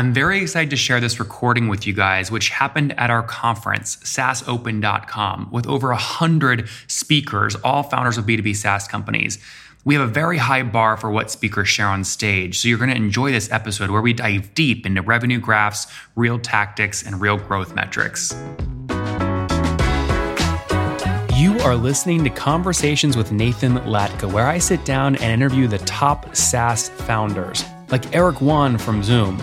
I'm very excited to share this recording with you guys, which happened at our conference, saasopen.com, with over 100 speakers, all founders of B2B SaaS companies. We have a very high bar for what speakers share on stage, so you're going to enjoy this episode where we dive deep into revenue graphs, real tactics, and real growth metrics. You are listening to Conversations with Nathan Latka, where I sit down and interview the top SaaS founders, like Eric Yuan from Zoom.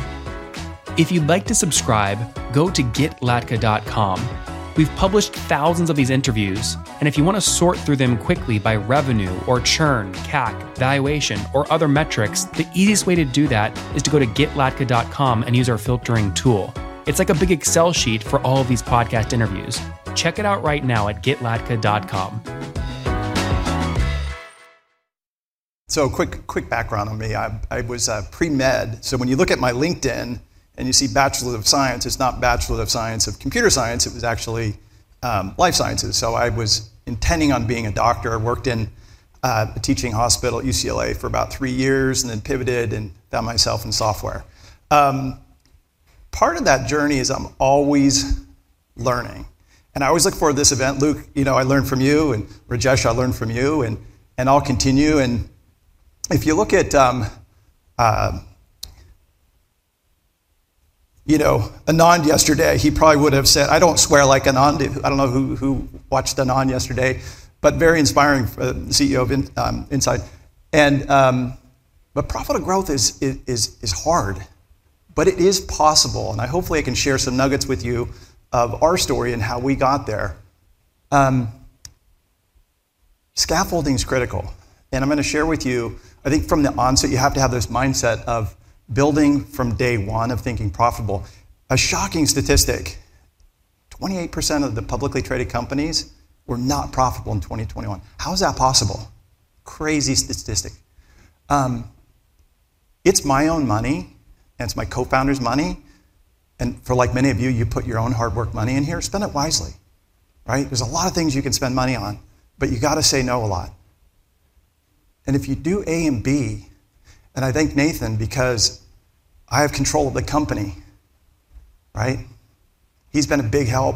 If you'd like to subscribe, go to getlatka.com. We've published thousands of these interviews, and if you want to sort through them quickly by revenue or churn, CAC, valuation, or other metrics, the easiest way to do that is to go to getlatka.com and use our filtering tool. It's like a big Excel sheet for all of these podcast interviews. Check it out right now at getlatka.com. So, quick, quick background on me. I, I was uh, pre med. So, when you look at my LinkedIn, and you see Bachelor of Science, it's not Bachelor of Science of Computer Science, it was actually um, Life Sciences. So I was intending on being a doctor. I worked in uh, a teaching hospital at UCLA for about three years and then pivoted and found myself in software. Um, part of that journey is I'm always learning. And I always look forward to this event. Luke, you know, I learned from you, and Rajesh, I learned from you, and, and I'll continue. And if you look at um, uh, you know, Anand yesterday, he probably would have said, I don't swear like Anand. I don't know who, who watched Anand yesterday, but very inspiring the CEO of in, um, Insight. And, um, but profitable growth is, is, is hard, but it is possible. And I hopefully I can share some nuggets with you of our story and how we got there. Um, scaffolding is critical. And I'm going to share with you, I think from the onset, you have to have this mindset of building from day one of thinking profitable. A shocking statistic 28% of the publicly traded companies were not profitable in 2021. How is that possible? Crazy statistic. Um, it's my own money, and it's my co founder's money. And for like many of you, you put your own hard work money in here, spend it wisely, right? There's a lot of things you can spend money on, but you got to say no a lot. And if you do A and B, and I thank Nathan because I have control of the company, right? He's been a big help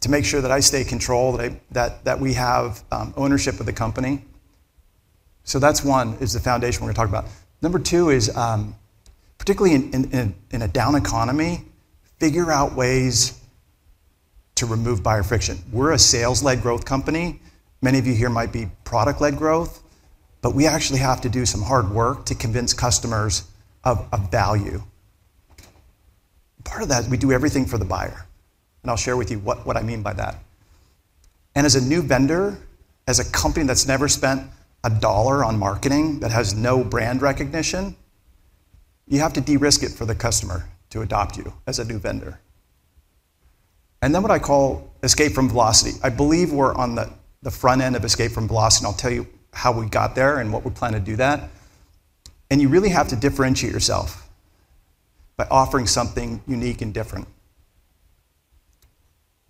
to make sure that I stay control, that, I, that, that we have um, ownership of the company. So that's one, is the foundation we're going to talk about. Number two is, um, particularly in, in, in a down economy, figure out ways to remove buyer friction. We're a sales led growth company. Many of you here might be product led growth. But we actually have to do some hard work to convince customers of, of value. Part of that, we do everything for the buyer. And I'll share with you what, what I mean by that. And as a new vendor, as a company that's never spent a dollar on marketing, that has no brand recognition, you have to de risk it for the customer to adopt you as a new vendor. And then what I call escape from velocity. I believe we're on the, the front end of escape from velocity, and I'll tell you how we got there and what we plan to do that. And you really have to differentiate yourself by offering something unique and different.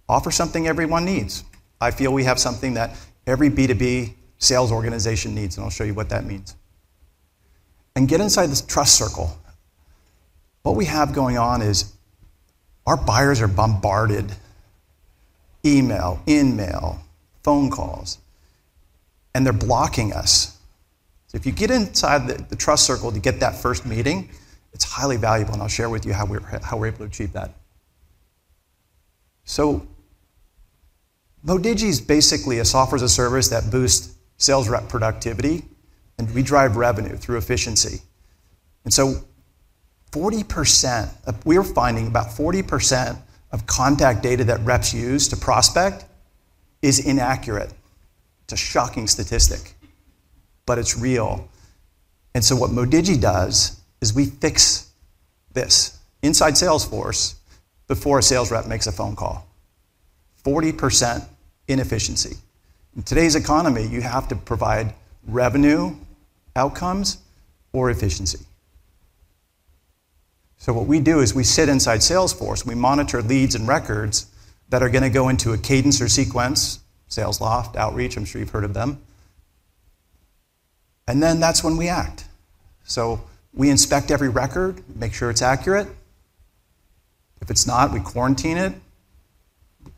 Offer something everyone needs. I feel we have something that every B2B sales organization needs, and I'll show you what that means. And get inside this trust circle. What we have going on is our buyers are bombarded email, in mail, phone calls and they're blocking us. So if you get inside the, the, trust circle to get that first meeting, it's highly valuable, and I'll share with you how we're, how we're able to achieve that. So Modigie is basically a software as a service that boosts sales rep productivity, and we drive revenue through efficiency. And so 40%, of, we're finding about 40% of contact data that reps use to prospect is inaccurate. It's a shocking statistic, but it's real. And so, what Modigie does is we fix this inside Salesforce before a sales rep makes a phone call. 40% inefficiency. In today's economy, you have to provide revenue outcomes or efficiency. So, what we do is we sit inside Salesforce, we monitor leads and records that are going to go into a cadence or sequence SalesLoft, Outreach, I'm sure you've heard of them. And then that's when we act. So we inspect every record, make sure it's accurate. If it's not, we quarantine it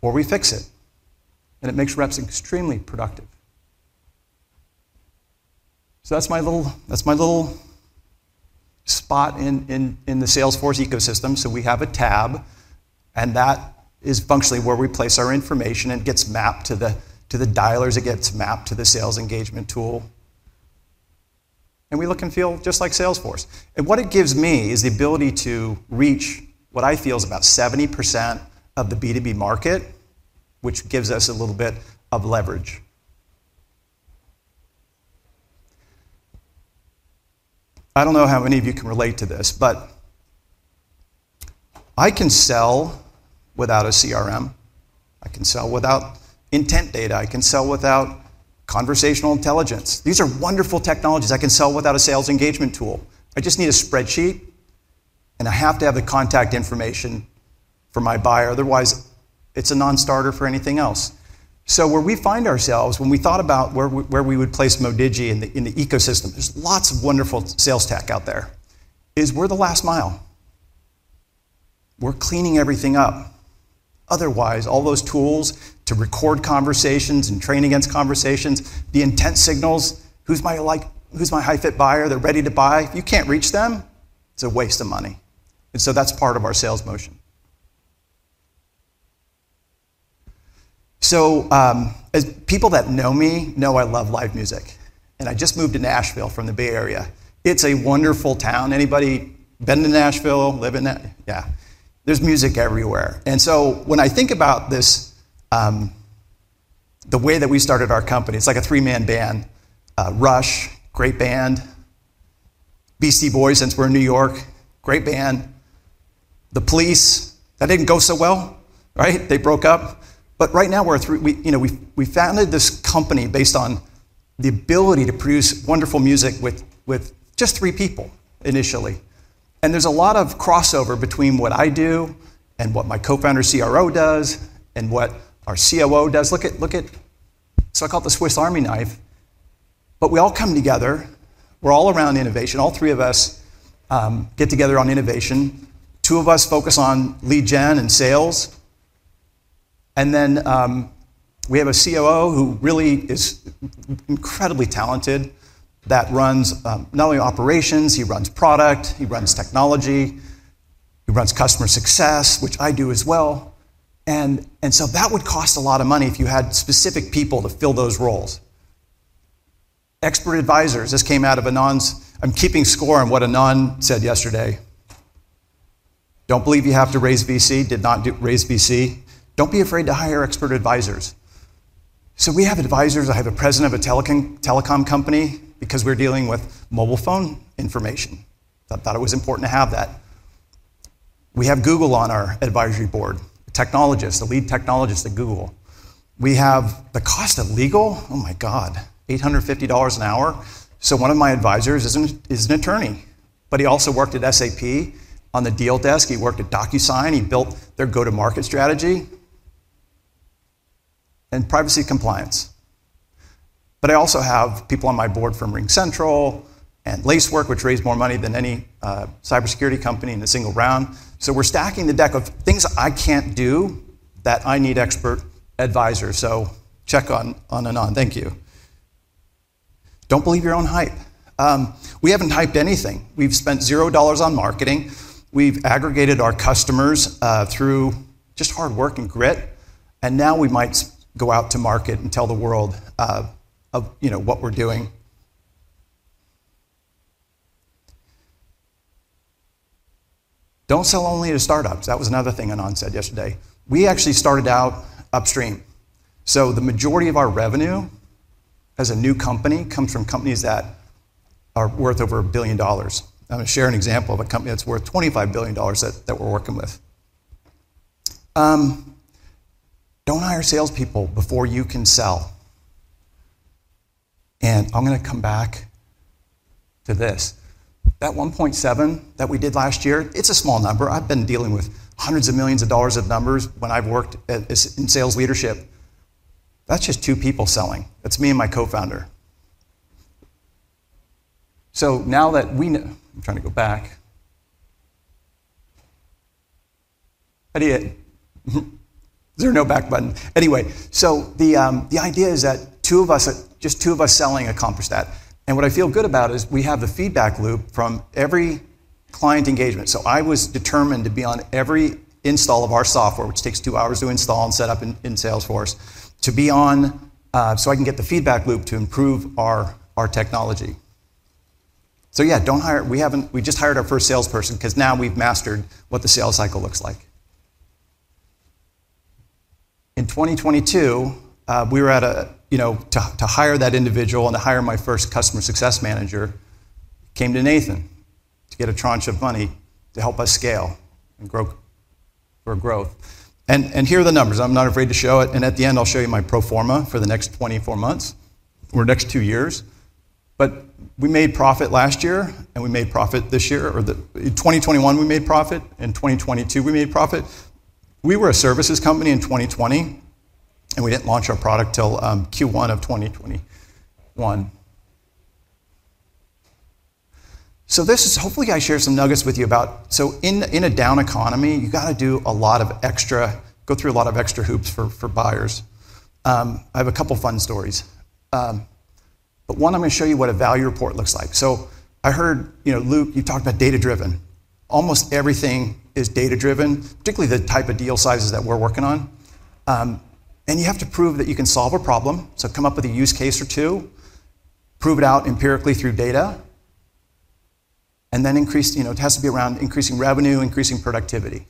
or we fix it. And it makes reps extremely productive. So that's my little, that's my little spot in, in, in the Salesforce ecosystem. So we have a tab, and that is functionally where we place our information and gets mapped to the, to the dialers, it gets mapped to the sales engagement tool. And we look and feel just like Salesforce. And what it gives me is the ability to reach what I feel is about 70% of the B2B market, which gives us a little bit of leverage. I don't know how many of you can relate to this, but I can sell without a CRM. I can sell without intent data. I can sell without conversational intelligence. These are wonderful technologies I can sell without a sales engagement tool. I just need a spreadsheet, and I have to have the contact information for my buyer. Otherwise, it's a non starter for anything else. So, where we find ourselves, when we thought about where we, where we would place Modigie in the, in the ecosystem, there's lots of wonderful sales tech out there, is we're the last mile. We're cleaning everything up. Otherwise, all those tools to record conversations and train against conversations, the intent signals, who's my like who's my high fit buyer, they're ready to buy. If you can't reach them, it's a waste of money. And so that's part of our sales motion. So, um, as people that know me know I love live music. And I just moved to Nashville from the Bay Area. It's a wonderful town. Anybody been to Nashville, live in that? Yeah. There's music everywhere. And so when I think about this, um, the way that we started our company, it's like a three man band. Uh, Rush, great band. Beastie Boys, since we're in New York, great band. The Police, that didn't go so well, right? They broke up. But right now, we're three, we, you know, we, we founded this company based on the ability to produce wonderful music with, with just three people initially. And there's a lot of crossover between what I do and what my co founder CRO does and what our COO does. Look at, look at, so I call it the Swiss Army knife. But we all come together. We're all around innovation. All three of us um, get together on innovation. Two of us focus on lead gen and sales. And then um, we have a COO who really is incredibly talented that runs um, not only operations, he runs product, he runs technology, he runs customer success, which I do as well. And, and so that would cost a lot of money if you had specific people to fill those roles. Expert advisors, this came out of Anand's, I'm keeping score on what Anand said yesterday. Don't believe you have to raise VC, did not do, raise VC. Don't be afraid to hire expert advisors. So we have advisors. I have a president of a telecom, telecom company because we're dealing with mobile phone information. I thought it was important to have that. We have Google on our advisory board, a technologist, the lead technologist at Google. We have the cost of legal, oh my God, $850 an hour. So one of my advisors is an, is an attorney, but he also worked at SAP on the deal desk. He worked at DocuSign. He built their go to market strategy and privacy compliance. But I also have people on my board from RingCentral and Lacework, which raised more money than any uh, cybersecurity company in a single round. So we're stacking the deck of things I can't do that I need expert advisors. So check on, on and on. Thank you. Don't believe your own hype. Um, we haven't hyped anything. We've spent zero dollars on marketing. We've aggregated our customers uh, through just hard work and grit. And now we might go out to market and tell the world uh, of you know, what we're doing. Don't sell only to startups. That was another thing Anand said yesterday. We actually started out upstream. So the majority of our revenue as a new company comes from companies that are worth over a billion dollars. I'm going to share an example of a company that's worth $25 billion that, that we're working with. Um, don't hire salespeople before you can sell. And I'm going to come back to this. That 1.7 that we did last year, it's a small number. I've been dealing with hundreds of millions of dollars of numbers when I've worked in sales leadership. That's just two people selling. That's me and my co founder. So now that we know, I'm trying to go back. How do you? There no back button? Anyway, so the, um, the idea is that two of us, just two of us selling accomplish that. And what I feel good about is we have the feedback loop from every client engagement. So I was determined to be on every install of our software, which takes two hours to install and set up in, in Salesforce, to be on uh, so I can get the feedback loop to improve our, our technology. So yeah, don't hire. We haven't. We just hired our first salesperson because now we've mastered what the sales cycle looks like. In 2022, uh, we were at a you know to, to hire that individual and to hire my first customer success manager. Came to Nathan to get a tranche of money to help us scale and grow for growth. And, and here are the numbers. I'm not afraid to show it. And at the end, I'll show you my pro forma for the next 24 months or next two years. But we made profit last year, and we made profit this year, or the, in 2021 we made profit, in 2022 we made profit. We were a services company in 2020, and we didn't launch our product till um, Q1 of 2021. So this is hopefully I share some nuggets with you about. So in in a down economy, you got to do a lot of extra, go through a lot of extra hoops for for buyers. Um, I have a couple fun stories, um, but one I'm going to show you what a value report looks like. So I heard you know Luke, you talked about data driven. Almost everything is data driven, particularly the type of deal sizes that we're working on. Um, and you have to prove that you can solve a problem. So come up with a use case or two, prove it out empirically through data, and then increase, you know, it has to be around increasing revenue, increasing productivity.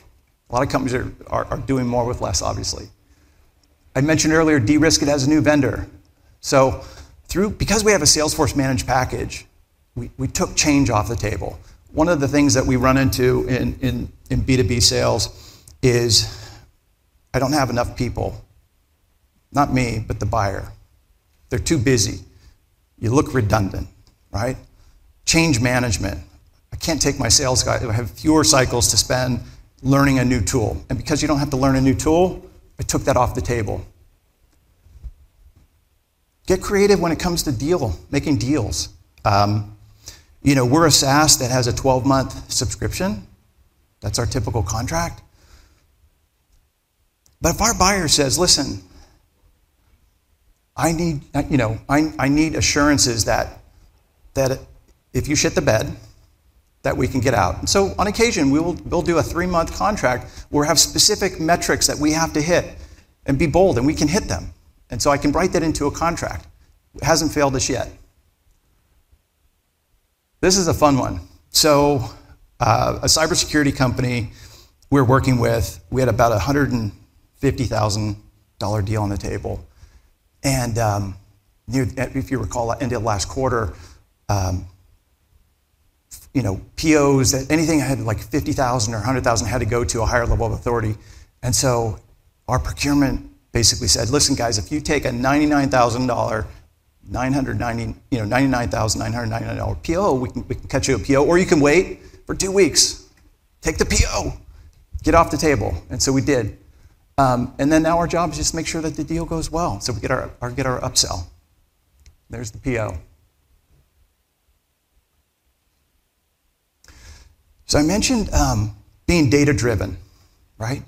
A lot of companies are, are, are doing more with less, obviously. I mentioned earlier, de-risk it as a new vendor. So through, because we have a Salesforce managed package, we, we took change off the table. One of the things that we run into in, in, in B2B sales is I don't have enough people. Not me, but the buyer. They're too busy. You look redundant, right? Change management. I can't take my sales guy, I have fewer cycles to spend learning a new tool. And because you don't have to learn a new tool, I took that off the table. Get creative when it comes to deal, making deals. Um, you know, we're a SaaS that has a 12 month subscription. That's our typical contract. But if our buyer says, listen, I need, you know, I, I need assurances that, that if you shit the bed, that we can get out. And so on occasion, we will, we'll do a three month contract where we have specific metrics that we have to hit and be bold, and we can hit them. And so I can write that into a contract. It hasn't failed us yet. This is a fun one. So, uh, a cybersecurity company we're working with, we had about a $150,000 deal on the table. And um, if you recall, end of last quarter, um, you know, POs that anything that had like 50,000 or 100,000 had to go to a higher level of authority. And so our procurement basically said, listen, guys, if you take a $99,000, 990, you know, $99,999 PO, we can, we can cut you a PO, or you can wait for two weeks. Take the PO, get off the table. And so we did. Um, and then now our job is just to make sure that the deal goes well. So we get our, our, get our upsell. There's the PO. So I mentioned um, being data driven, right?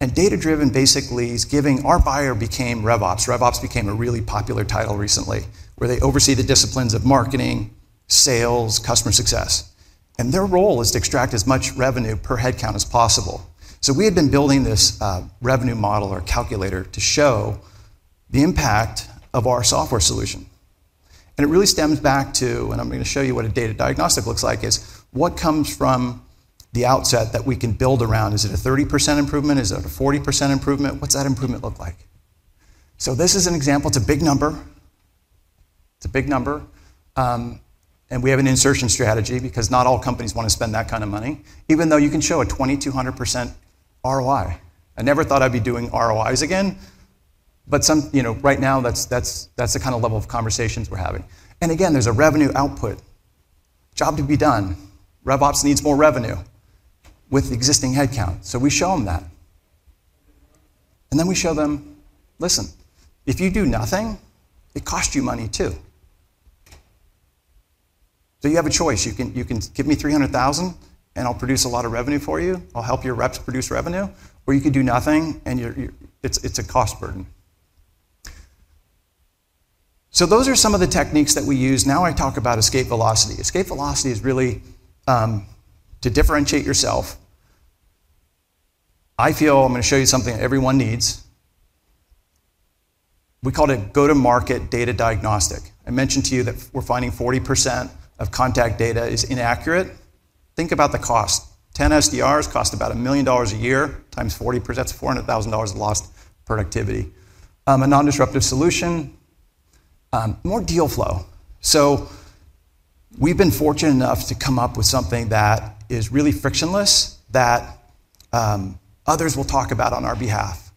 And data driven basically is giving our buyer became RevOps. RevOps became a really popular title recently, where they oversee the disciplines of marketing, sales, customer success. And their role is to extract as much revenue per headcount as possible. So we had been building this uh, revenue model or calculator to show the impact of our software solution. And it really stems back to, and I'm going to show you what a data diagnostic looks like, is what comes from the outset that we can build around? Is it a 30% improvement? Is it a 40% improvement? What's that improvement look like? So this is an example. It's a big number. It's a big number. Um, and we have an insertion strategy because not all companies want to spend that kind of money, even though you can show a 2200% ROI. I never thought I'd be doing ROIs again, but some, you know, right now that's, that's, that's the kind of level of conversations we're having. And again, there's a revenue output. Job to be done. RevOps needs more revenue with existing headcount. So we show them that. And then we show them listen, if you do nothing, it costs you money too. So you have a choice. You can, you can give me 300,000 and I'll produce a lot of revenue for you. I'll help your reps produce revenue. Or you could do nothing and you're, you're, it's, it's a cost burden. So those are some of the techniques that we use. Now I talk about escape velocity. Escape velocity is really um, to differentiate yourself. I feel I'm going to show you something that everyone needs. We call it go to market data diagnostic. I mentioned to you that we're finding 40% of contact data is inaccurate. Think about the cost. 10 SDRs cost about a million dollars a year times 40%, that's $400,000 lost productivity. Um, a non disruptive solution, um, more deal flow. So we've been fortunate enough to come up with something that is really frictionless that um, others will talk about on our behalf.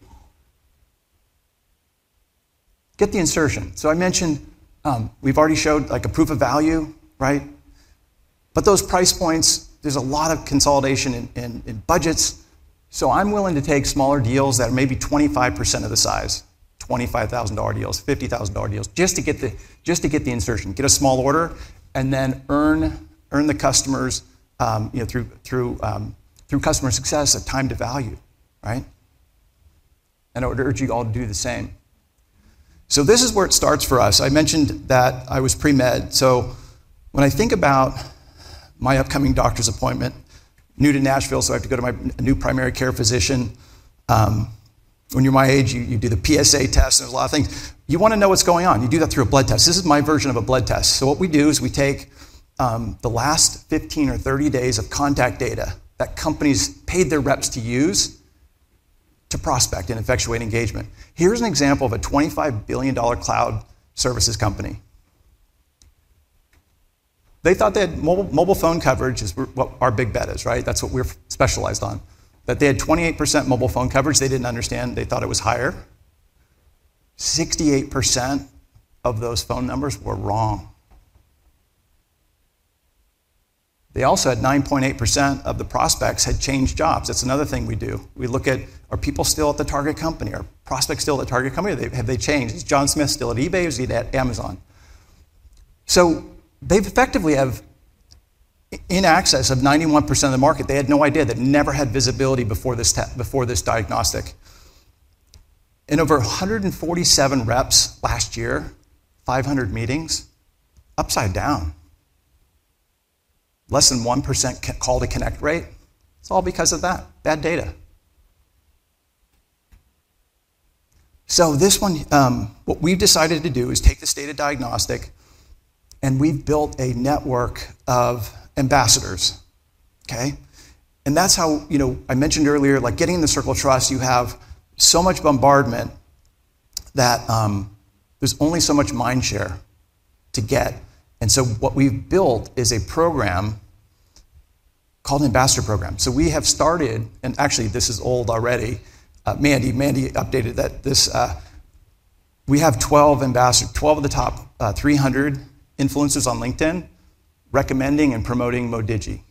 Get the insertion. So I mentioned um, we've already showed like a proof of value, right? But those price points, there's a lot of consolidation in, in, in budgets. So I'm willing to take smaller deals that are maybe 25% of the size. $25,000 deals, $50,000 deals, just to get the just to get the insertion, get a small order, and then earn earn the customers, um, you know, through through um, through customer success a time to value, right? And I would urge you all to do the same. So this is where it starts for us. I mentioned that I was pre med. So when I think about my upcoming doctor's appointment, new to Nashville, so I have to go to my new primary care physician. Um, when you're my age, you, you do the PSA test, and there's a lot of things. You want to know what's going on. You do that through a blood test. This is my version of a blood test. So, what we do is we take um, the last 15 or 30 days of contact data that companies paid their reps to use to prospect and effectuate engagement. Here's an example of a $25 billion cloud services company. They thought they had mobile, mobile phone coverage is what our big bet is, right? That's what we're specialized on that they had 28% mobile phone coverage. They didn't understand, they thought it was higher. 68% of those phone numbers were wrong. They also had 9.8% of the prospects had changed jobs. That's another thing we do. We look at are people still at the target company? Are prospects still at the target company? Have they changed? Is John Smith still at eBay is he at Amazon? So they effectively have in access of 91% of the market. They had no idea, that never had visibility before this, te- before this diagnostic. In over 147 reps last year, 500 meetings, upside down. Less than 1% call to connect rate. It's all because of that, bad data. So, this one, um, what we've decided to do is take this data diagnostic and we've built a network of ambassadors. Okay? And that's how, you know, I mentioned earlier, like getting in the circle of trust, you have so much bombardment that um, there's only so much mind share to get. And so what we've built is a program called ambassador program. So we have started, and actually this is old already. Uh, Mandy, Mandy updated that this. Uh, we have 12 ambassadors, 12 of the top uh, 300 influencers on LinkedIn recommending and promoting Modigie.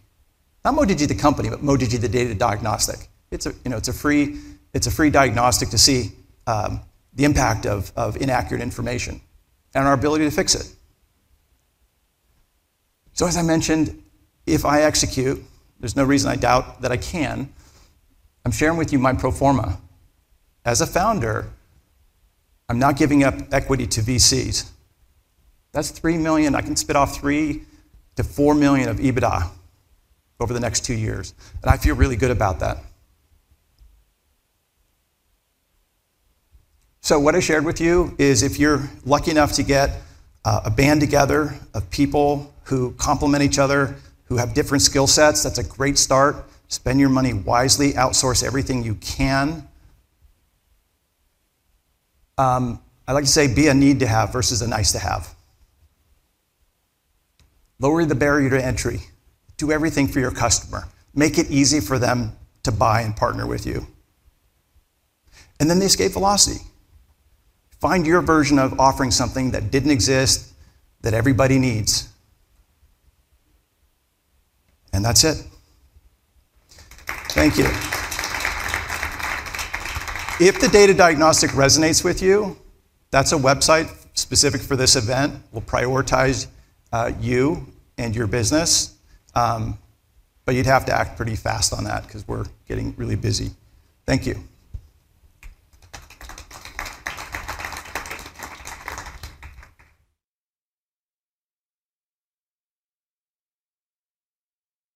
Not Modigie the company, but Modigie the data diagnostic. It's a, you know, it's a, free, it's a free diagnostic to see um, the impact of, of inaccurate information and our ability to fix it. So, as I mentioned, if I execute, there's no reason I doubt that I can. I'm sharing with you my pro forma. As a founder, I'm not giving up equity to VCs. That's three million. I can spit off three to 4 million of EBITDA over the next two years. And I feel really good about that. So, what I shared with you is if you're lucky enough to get uh, a band together of people who complement each other, who have different skill sets, that's a great start. Spend your money wisely, outsource everything you can. Um, I like to say be a need to have versus a nice to have. Lower the barrier to entry. Do everything for your customer. Make it easy for them to buy and partner with you. And then the escape velocity. Find your version of offering something that didn't exist, that everybody needs. And that's it. Thank you. If the data diagnostic resonates with you, that's a website specific for this event. We'll prioritize uh, you and your business. Um, but you'd have to act pretty fast on that because we're getting really busy. Thank you.